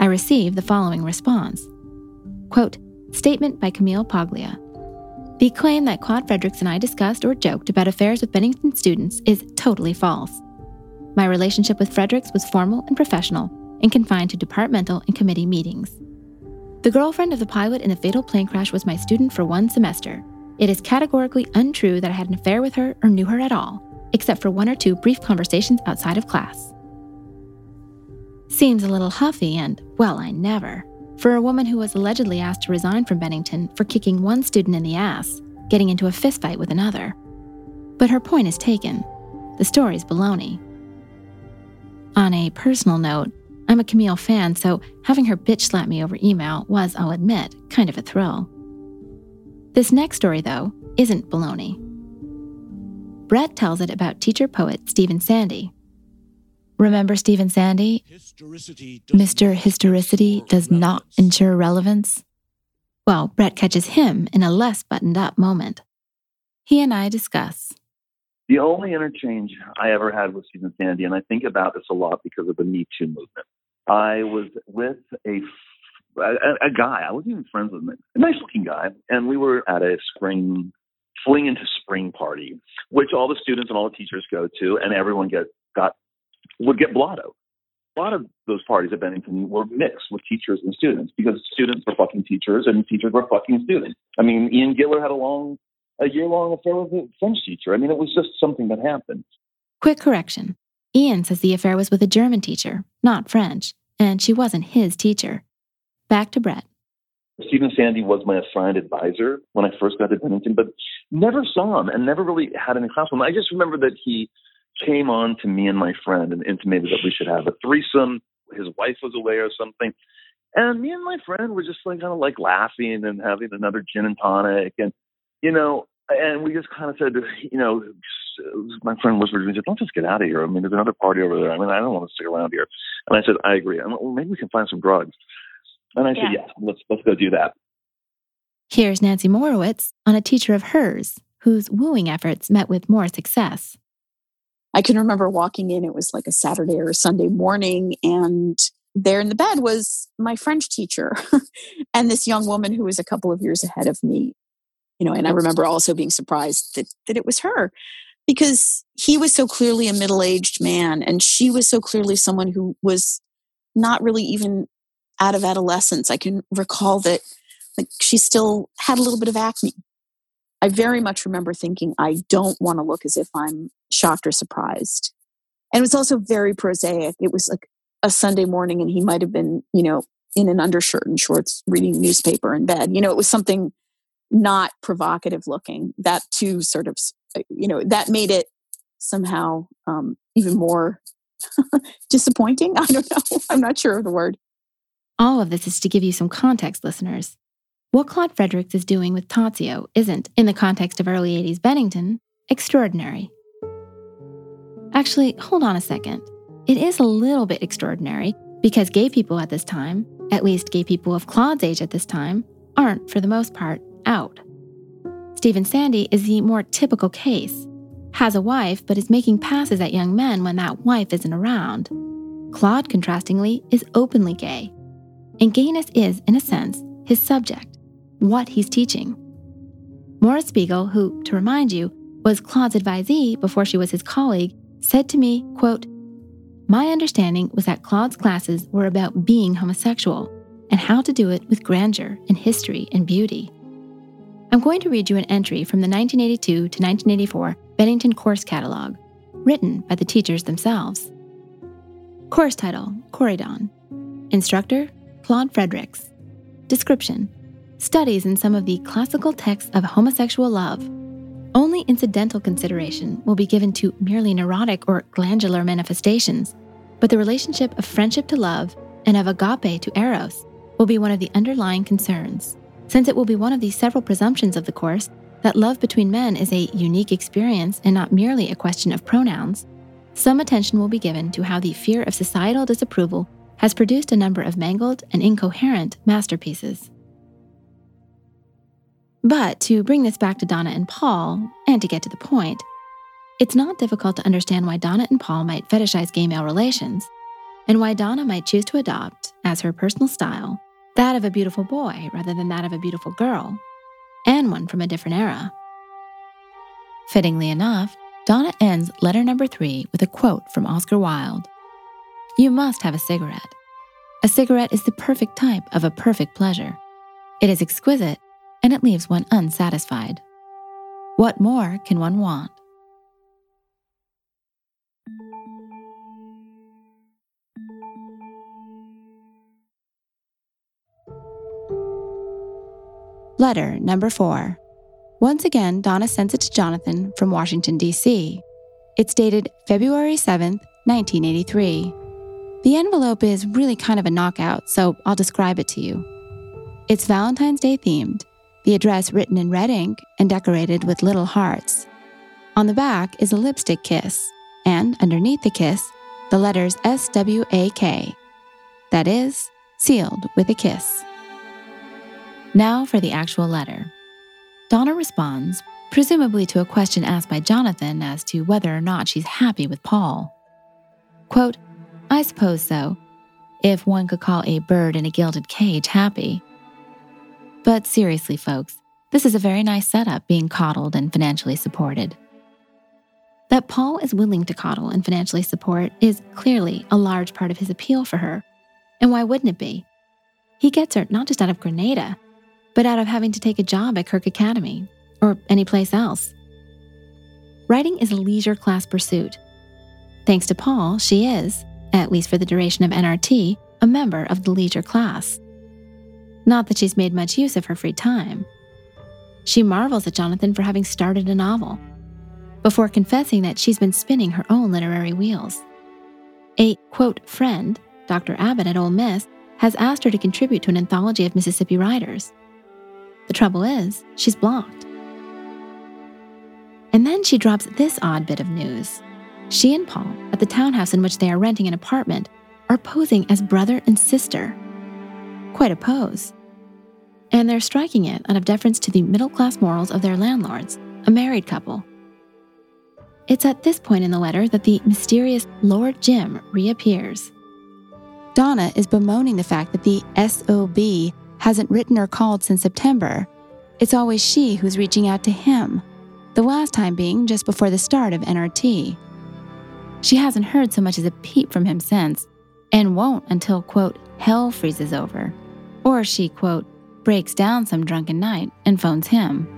I received the following response Quote, Statement by Camille Paglia. The claim that Claude Fredericks and I discussed or joked about affairs with Bennington students is totally false. My relationship with Fredericks was formal and professional and confined to departmental and committee meetings. The girlfriend of the pilot in the fatal plane crash was my student for one semester. It is categorically untrue that I had an affair with her or knew her at all, except for one or two brief conversations outside of class. Seems a little huffy, and, well, I never. For a woman who was allegedly asked to resign from Bennington for kicking one student in the ass, getting into a fistfight with another. But her point is taken. The story's baloney. On a personal note, I'm a Camille fan, so having her bitch slap me over email was, I'll admit, kind of a thrill. This next story, though, isn't baloney. Bret tells it about teacher poet Stephen Sandy. Remember Stephen Sandy? Mr. Historicity does not ensure relevance. Well, Bret catches him in a less buttoned up moment. He and I discuss. The only interchange I ever had with Stephen Sandy, and I think about this a lot because of the Me Too movement. I was with a a, a guy. I wasn't even friends with him. A nice looking guy, and we were at a spring fling into spring party, which all the students and all the teachers go to, and everyone get got would get blotto. A lot of those parties at Bennington were mixed with teachers and students because students were fucking teachers and teachers were fucking students. I mean, Ian Giller had a long, a year long affair with a French teacher. I mean, it was just something that happened. Quick correction Ian says the affair was with a German teacher, not French, and she wasn't his teacher. Back to Bret. Stephen Sandy was my assigned advisor when I first got to Bennington, but never saw him and never really had any class with him. I just remember that he came on to me and my friend and intimated that we should have a threesome. His wife was away or something. And me and my friend were just like kind of like laughing and having another gin and tonic. And, you know, and we just kind of said, you know, my friend whispered to me, said, don't just get out of here. I mean, there's another party over there. I mean, I don't want to stick around here. And I said, I agree. I'm like, well, maybe we can find some drugs. And I yeah. said, yeah, let's, let's go do that. Here's Nancy Morowitz on a teacher of hers whose wooing efforts met with more success. I can remember walking in, it was like a Saturday or a Sunday morning, and there in the bed was my French teacher and this young woman who was a couple of years ahead of me. You know, and I remember also being surprised that, that it was her because he was so clearly a middle aged man, and she was so clearly someone who was not really even out of adolescence. I can recall that like she still had a little bit of acne I very much remember thinking, I don't want to look as if I'm shocked or surprised. And it was also very prosaic. It was like a Sunday morning, and he might have been, you know, in an undershirt and shorts reading newspaper in bed. You know, it was something not provocative looking. That too sort of, uh, you know, that made it somehow um, even more disappointing. I don't know. I'm not sure of the word. All of this is to give you some context, listeners. What Claude Fredericks is doing with Tadzio isn't, in the context of early 80s Bennington, extraordinary. Actually, hold on a second. It is a little bit extraordinary because gay people at this time, at least gay people of Claude's age at this time, aren't, for the most part, out. Stephen Sandy is the more typical case. Has a wife, but is making passes at young men when that wife isn't around. Claude, contrastingly, is openly gay. And gayness is, in a sense, his subject what he's teaching. Maura Spiegel, who, to remind you, was Claude's advisee before she was his colleague, said to me, quote, My understanding was that Claude's classes were about being homosexual and how to do it with grandeur and history and beauty. I'm going to read you an entry from the 1982 to 1984 Bennington course catalog, written by the teachers themselves. Course title Corydon. Instructor Claude Fredericks. Description studies in some of the classical texts of homosexual love. Only incidental consideration will be given to merely neurotic or glandular manifestations, but the relationship of friendship to love and of agape to eros will be one of the underlying concerns, since it will be one of the several presumptions of the course that love between men is a unique experience and not merely a question of pronouns. Some attention will be given to how the fear of societal disapproval has produced a number of mangled and incoherent masterpieces. But to bring this back to Donna and Paul, and to get to the point, it's not difficult to understand why Donna and Paul might fetishize gay male relations, and why Donna might choose to adopt, as her personal style, that of a beautiful boy rather than that of a beautiful girl, and one from a different era. Fittingly enough, Donna ends letter number three with a quote from Oscar Wilde You must have a cigarette. A cigarette is the perfect type of a perfect pleasure. It is exquisite, and it leaves one unsatisfied. What more can one want? Letter number four. Once again, Donna sends it to Jonathan from Washington, D.C. It's dated February 7th, 1983. The envelope is really kind of a knockout, so I'll describe it to you. It's Valentine's Day themed, the address written in red ink and decorated with little hearts. On the back is a lipstick kiss, and underneath the kiss, the letters S W A K. That is, sealed with a kiss. Now for the actual letter. Donna responds, presumably to a question asked by Jonathan as to whether or not she's happy with Paul. Quote, I suppose so, if one could call a bird in a gilded cage happy. But seriously, folks, this is a very nice setup being coddled and financially supported. That Paul is willing to coddle and financially support is clearly a large part of his appeal for her. And why wouldn't it be? He gets her not just out of Grenada, but out of having to take a job at Kirk Academy or any place else. Writing is a leisure class pursuit. Thanks to Paul, she is, at least for the duration of NRT, a member of the leisure class. Not that she's made much use of her free time. She marvels at Jonathan for having started a novel, before confessing that she's been spinning her own literary wheels. A quote friend, Dr. Abbott at Ole Miss, has asked her to contribute to an anthology of Mississippi writers. The trouble is, she's blocked. And then she drops this odd bit of news. She and Paul, at the townhouse in which they are renting an apartment, are posing as brother and sister. Quite a pose. And they're striking it out of deference to the middle class morals of their landlords, a married couple. It's at this point in the letter that the mysterious Lord Jim reappears. Donna is bemoaning the fact that the SOB hasn't written or called since September. It's always she who's reaching out to him, the last time being just before the start of NRT. She hasn't heard so much as a peep from him since, and won't until, quote, hell freezes over, or she, quote, breaks down some drunken night and phones him.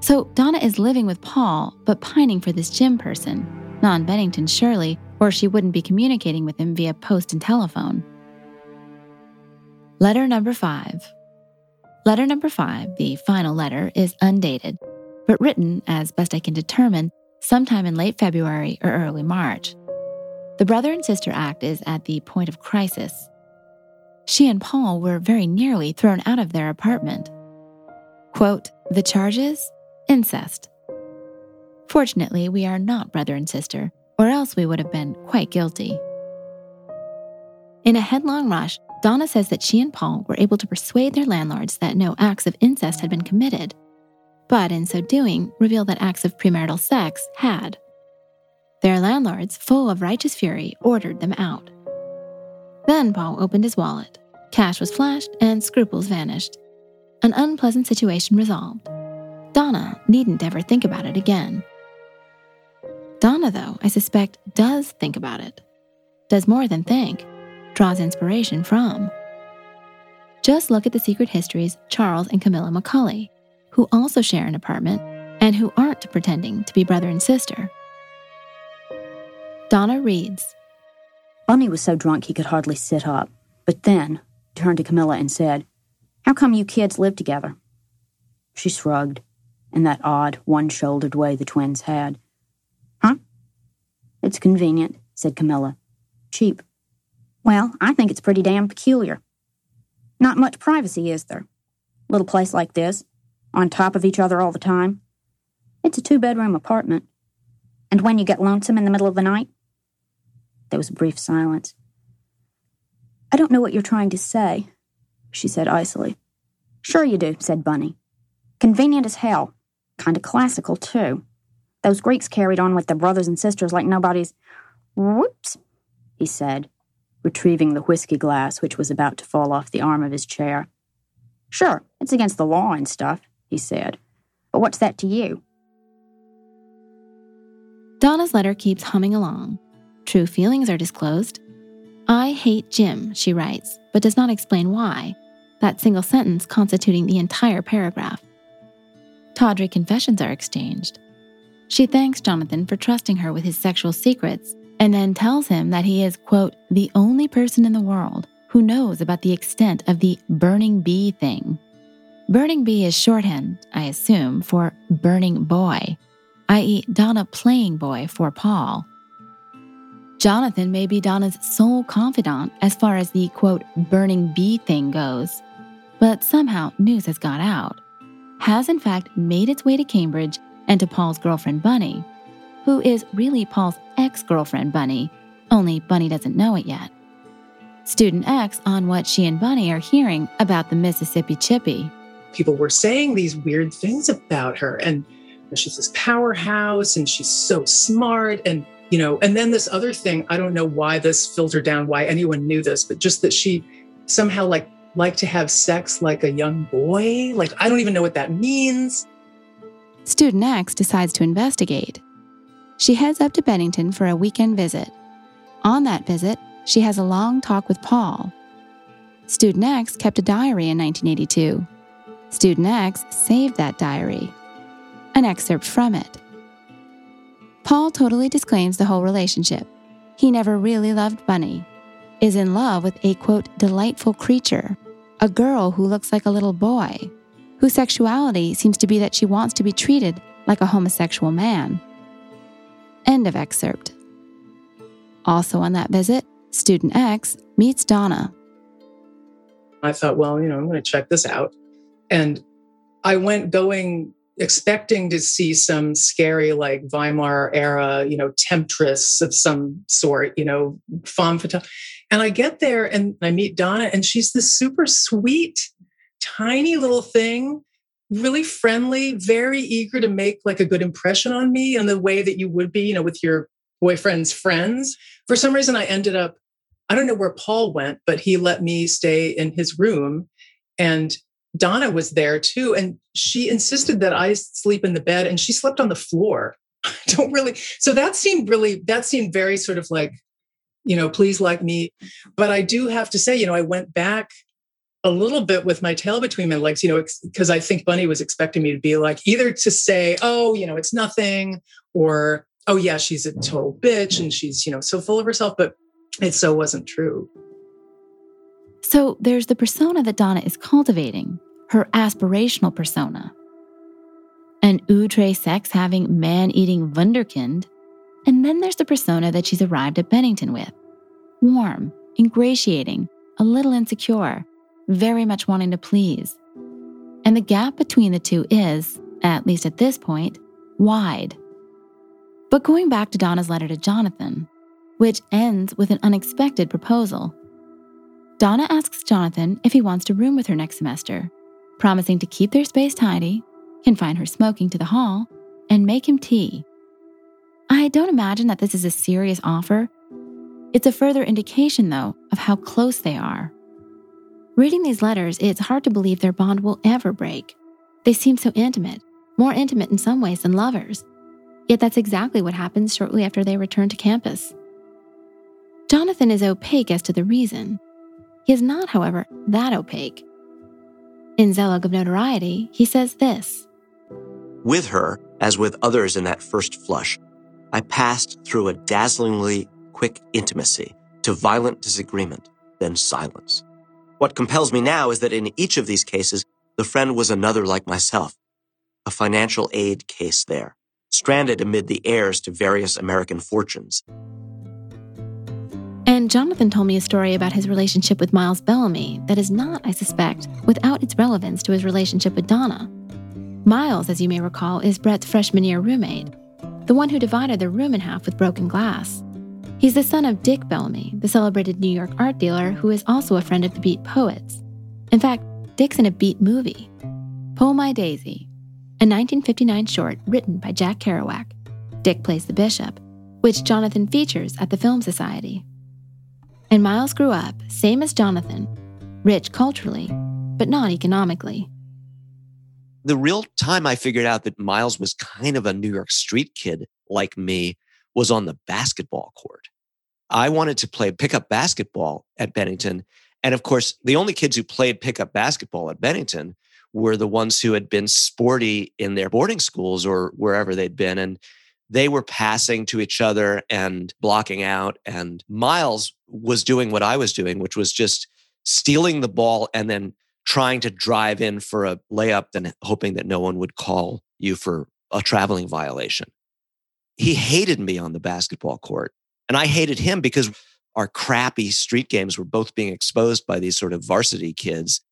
So Donna is living with Paul, but pining for this Jim person, non Bennington surely, or she wouldn't be communicating with him via post and telephone. Letter number five. Letter number five, the final letter, is undated, but written, as best I can determine, sometime in late February or early March. The brother and sister act is at the point of crisis. She and Paul were very nearly thrown out of their apartment. Quote, the charges? Incest. Fortunately, we are not brother and sister, or else we would have been quite guilty. In a headlong rush, Donna says that she and Paul were able to persuade their landlords that no acts of incest had been committed, but in so doing, reveal that acts of premarital sex had. Their landlords, full of righteous fury, ordered them out. Then Paul opened his wallet. Cash was flashed and scruples vanished. An unpleasant situation resolved. Donna needn't ever think about it again. Donna, though, I suspect, does think about it. Does more than think draws inspiration from. Just look at the secret histories Charles and Camilla Macaulay, who also share an apartment and who aren't pretending to be brother and sister. Donna reads Bunny was so drunk he could hardly sit up, but then turned to Camilla and said, How come you kids live together? She shrugged in that odd, one shouldered way the twins had. Huh? It's convenient, said Camilla. Cheap. Well, I think it's pretty damn peculiar. Not much privacy, is there? Little place like this, on top of each other all the time. It's a two bedroom apartment. And when you get lonesome in the middle of the night? There was a brief silence. I don't know what you're trying to say, she said icily. Sure you do, said Bunny. Convenient as hell. Kind of classical, too. Those Greeks carried on with their brothers and sisters like nobody's. Whoops, he said, retrieving the whiskey glass which was about to fall off the arm of his chair. Sure, it's against the law and stuff, he said. But what's that to you? Donna's letter keeps humming along. True feelings are disclosed. I hate Jim, she writes, but does not explain why, that single sentence constituting the entire paragraph. Tawdry confessions are exchanged. She thanks Jonathan for trusting her with his sexual secrets and then tells him that he is, quote, the only person in the world who knows about the extent of the burning bee thing. Burning bee is shorthand, I assume, for burning boy, i.e., Donna playing boy for Paul. Jonathan may be Donna's sole confidant as far as the quote, burning bee thing goes, but somehow news has got out. Has in fact made its way to Cambridge and to Paul's girlfriend Bunny, who is really Paul's ex girlfriend Bunny, only Bunny doesn't know it yet. Student X on what she and Bunny are hearing about the Mississippi Chippy. People were saying these weird things about her, and she's this powerhouse, and she's so smart, and you know, and then this other thing, I don't know why this filtered down, why anyone knew this, but just that she somehow like liked to have sex like a young boy. Like I don't even know what that means. Student X decides to investigate. She heads up to Bennington for a weekend visit. On that visit, she has a long talk with Paul. Student X kept a diary in 1982. Student X saved that diary. An excerpt from it. Paul totally disclaims the whole relationship. He never really loved Bunny, is in love with a quote, delightful creature, a girl who looks like a little boy, whose sexuality seems to be that she wants to be treated like a homosexual man. End of excerpt. Also on that visit, student X meets Donna. I thought, well, you know, I'm going to check this out. And I went going expecting to see some scary, like Weimar era, you know, temptress of some sort, you know, femme fatale. And I get there and I meet Donna, and she's this super sweet, tiny little thing, really friendly, very eager to make like a good impression on me in the way that you would be, you know, with your boyfriend's friends. For some reason, I ended up, I don't know where Paul went, but he let me stay in his room. And Donna was there too. And she insisted that I sleep in the bed and she slept on the floor. I don't really, so that seemed really, that seemed very sort of like, you know, please like me. But I do have to say, you know, I went back a little bit with my tail between my legs, you know, because I think Bunny was expecting me to be like either to say, oh, you know, it's nothing, or oh, yeah, she's a total bitch and she's, you know, so full of herself. But it so wasn't true. So there's the persona that Donna is cultivating, her aspirational persona. An outre sex having, man eating wunderkind. And then there's the persona that she's arrived at Bennington with warm, ingratiating, a little insecure, very much wanting to please. And the gap between the two is, at least at this point, wide. But going back to Donna's letter to Jonathan, which ends with an unexpected proposal Donna asks Jonathan if he wants to room with her next semester, promising to keep their space tidy, confine her smoking to the hall, and make him tea. I don't imagine that this is a serious offer. It's a further indication, though, of how close they are. Reading these letters, it's hard to believe their bond will ever break. They seem so intimate, more intimate in some ways than lovers. Yet that's exactly what happens shortly after they return to campus. Jonathan is opaque as to the reason, he is not, however, that opaque. In Zelig of Notoriety, he says this With her, as with others in that first flush, I passed through a dazzlingly quick intimacy to violent disagreement, then silence. What compels me now is that in each of these cases, the friend was another like myself, a financial aid case there, stranded amid the heirs to various American fortunes, and Jonathan told me a story about his relationship with Miles Bellamy that is not, I suspect, without its relevance to his relationship with Donna. Miles, as you may recall, is Bret's freshman year roommate, the one who divided their room in half with broken glass. He's the son of Dick Bellamy, the celebrated New York art dealer who is also a friend of the Beat Poets. In fact, Dick's in a Beat movie, Pull My Daisy, a 1959 short written by Jack Kerouac. Dick plays the bishop, which Jonathan features at the Film Society. And Miles grew up, same as Jonathan, rich culturally, but not economically. The real time I figured out that Miles was kind of a New York street kid like me was on the basketball court. I wanted to play pickup basketball at Bennington. And of course, the only kids who played pickup basketball at Bennington were the ones who had been sporty in their boarding schools or wherever they'd been. And they were passing to each other and blocking out. And Miles was doing what I was doing, which was just stealing the ball and then trying to drive in for a layup and hoping that no one would call you for a traveling violation. He hated me on the basketball court. And I hated him because our crappy street games were both being exposed by these sort of varsity kids.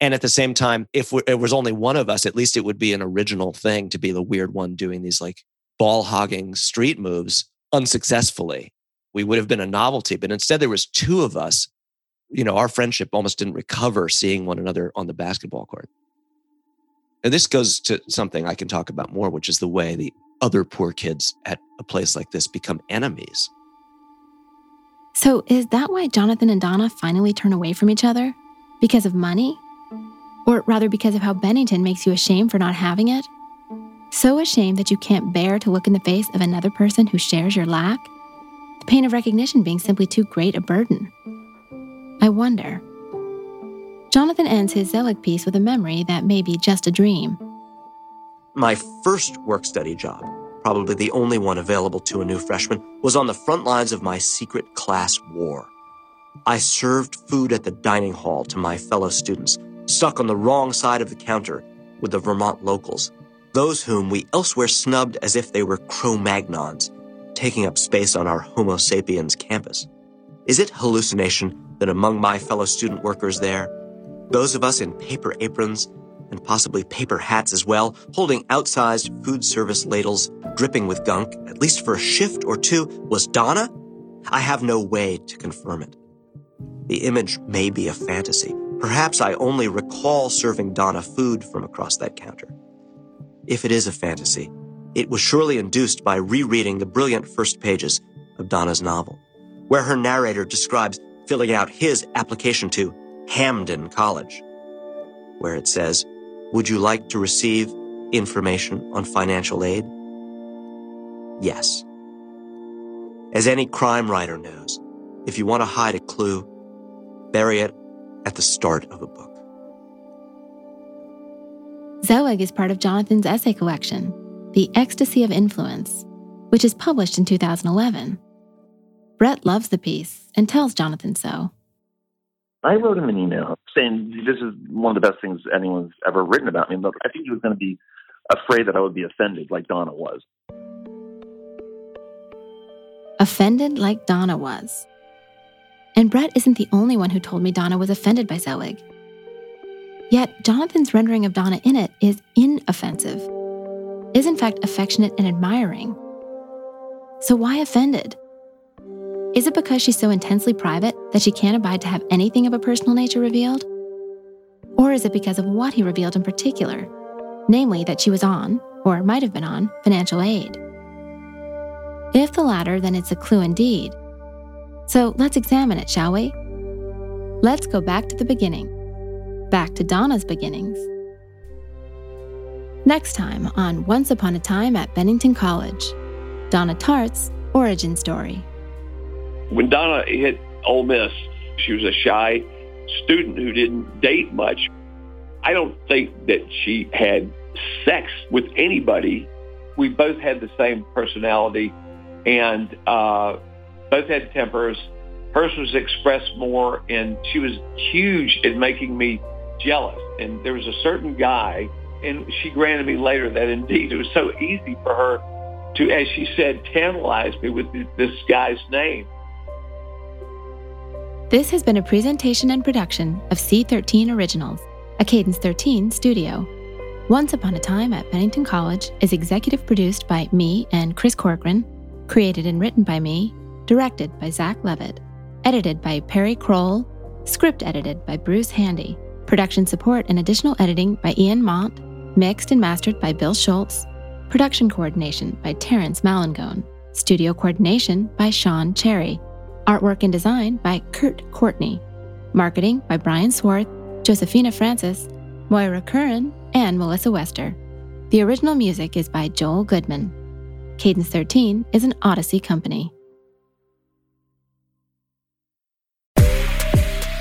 And at the same time, if it was only one of us, at least it would be an original thing to be the weird one doing these like ball hogging street moves unsuccessfully. We would have been a novelty, but instead there was two of us. You know, our friendship almost didn't recover seeing one another on the basketball court. And this goes to something I can talk about more, which is the way the other poor kids at a place like this become enemies. So, is that why Jonathan and Donna finally turn away from each other? Because of money? Or rather, because of how Bennington makes you ashamed for not having it? So ashamed that you can't bear to look in the face of another person who shares your lack? The pain of recognition being simply too great a burden. I wonder. Jonathan ends his Zelig piece with a memory that may be just a dream. My first work study job, probably the only one available to a new freshman, was on the front lines of my secret class war. I served food at the dining hall to my fellow students, stuck on the wrong side of the counter with the Vermont locals, those whom we elsewhere snubbed as if they were Cro Magnons, taking up space on our Homo sapiens campus. Is it hallucination that among my fellow student workers there, those of us in paper aprons and possibly paper hats as well, holding outsized food service ladles dripping with gunk, at least for a shift or two, was Donna? I have no way to confirm it. The image may be a fantasy. Perhaps I only recall serving Donna food from across that counter. If it is a fantasy, it was surely induced by rereading the brilliant first pages of Donna's novel, where her narrator describes filling out his application to Hampden College, where it says, Would you like to receive information on financial aid? Yes. As any crime writer knows, if you want to hide a clue, bury it at the start of a book. Zelig is part of Jonathan's essay collection, The Ecstasy of Influence, which is published in 2011. Bret loves the piece and tells Jonathan so. I wrote him an email saying this is one of the best things anyone's ever written about me. But I think he was going to be afraid that I would be offended, like Donna was. Offended like Donna was. And Bret isn't the only one who told me Donna was offended by Zelig. Yet, Jonathan's rendering of Donna in it is inoffensive, is in fact affectionate and admiring. So, why offended? Is it because she's so intensely private that she can't abide to have anything of a personal nature revealed? Or is it because of what he revealed in particular, namely that she was on, or might have been on, financial aid? If the latter, then it's a clue indeed. So let's examine it, shall we? Let's go back to the beginning, back to Donna's beginnings. Next time on Once Upon a Time at Bennington College Donna Tartt's origin story. When Donna hit Ole Miss, she was a shy student who didn't date much. I don't think that she had sex with anybody. We both had the same personality and uh, both had tempers. Hers was expressed more, and she was huge in making me jealous. And there was a certain guy, and she granted me later that indeed it was so easy for her to, as she said, tantalize me with this guy's name. This has been a presentation and production of C13 Originals, a Cadence 13 studio. Once Upon a Time at Bennington College is executive produced by me and Chris Corcoran, created and written by me, directed by Zach Levitt, edited by Perry Kroll, script edited by Bruce Handy, production support and additional editing by Ian Mont, mixed and mastered by Bill Schultz, production coordination by Terrence Malangone, studio coordination by Sean Cherry. Artwork and design by Kurt Courtney. Marketing by Brian Swarth, Josephina Francis, Moira Curran, and Melissa Wester. The original music is by Joel Goodman. Cadence 13 is an Odyssey company.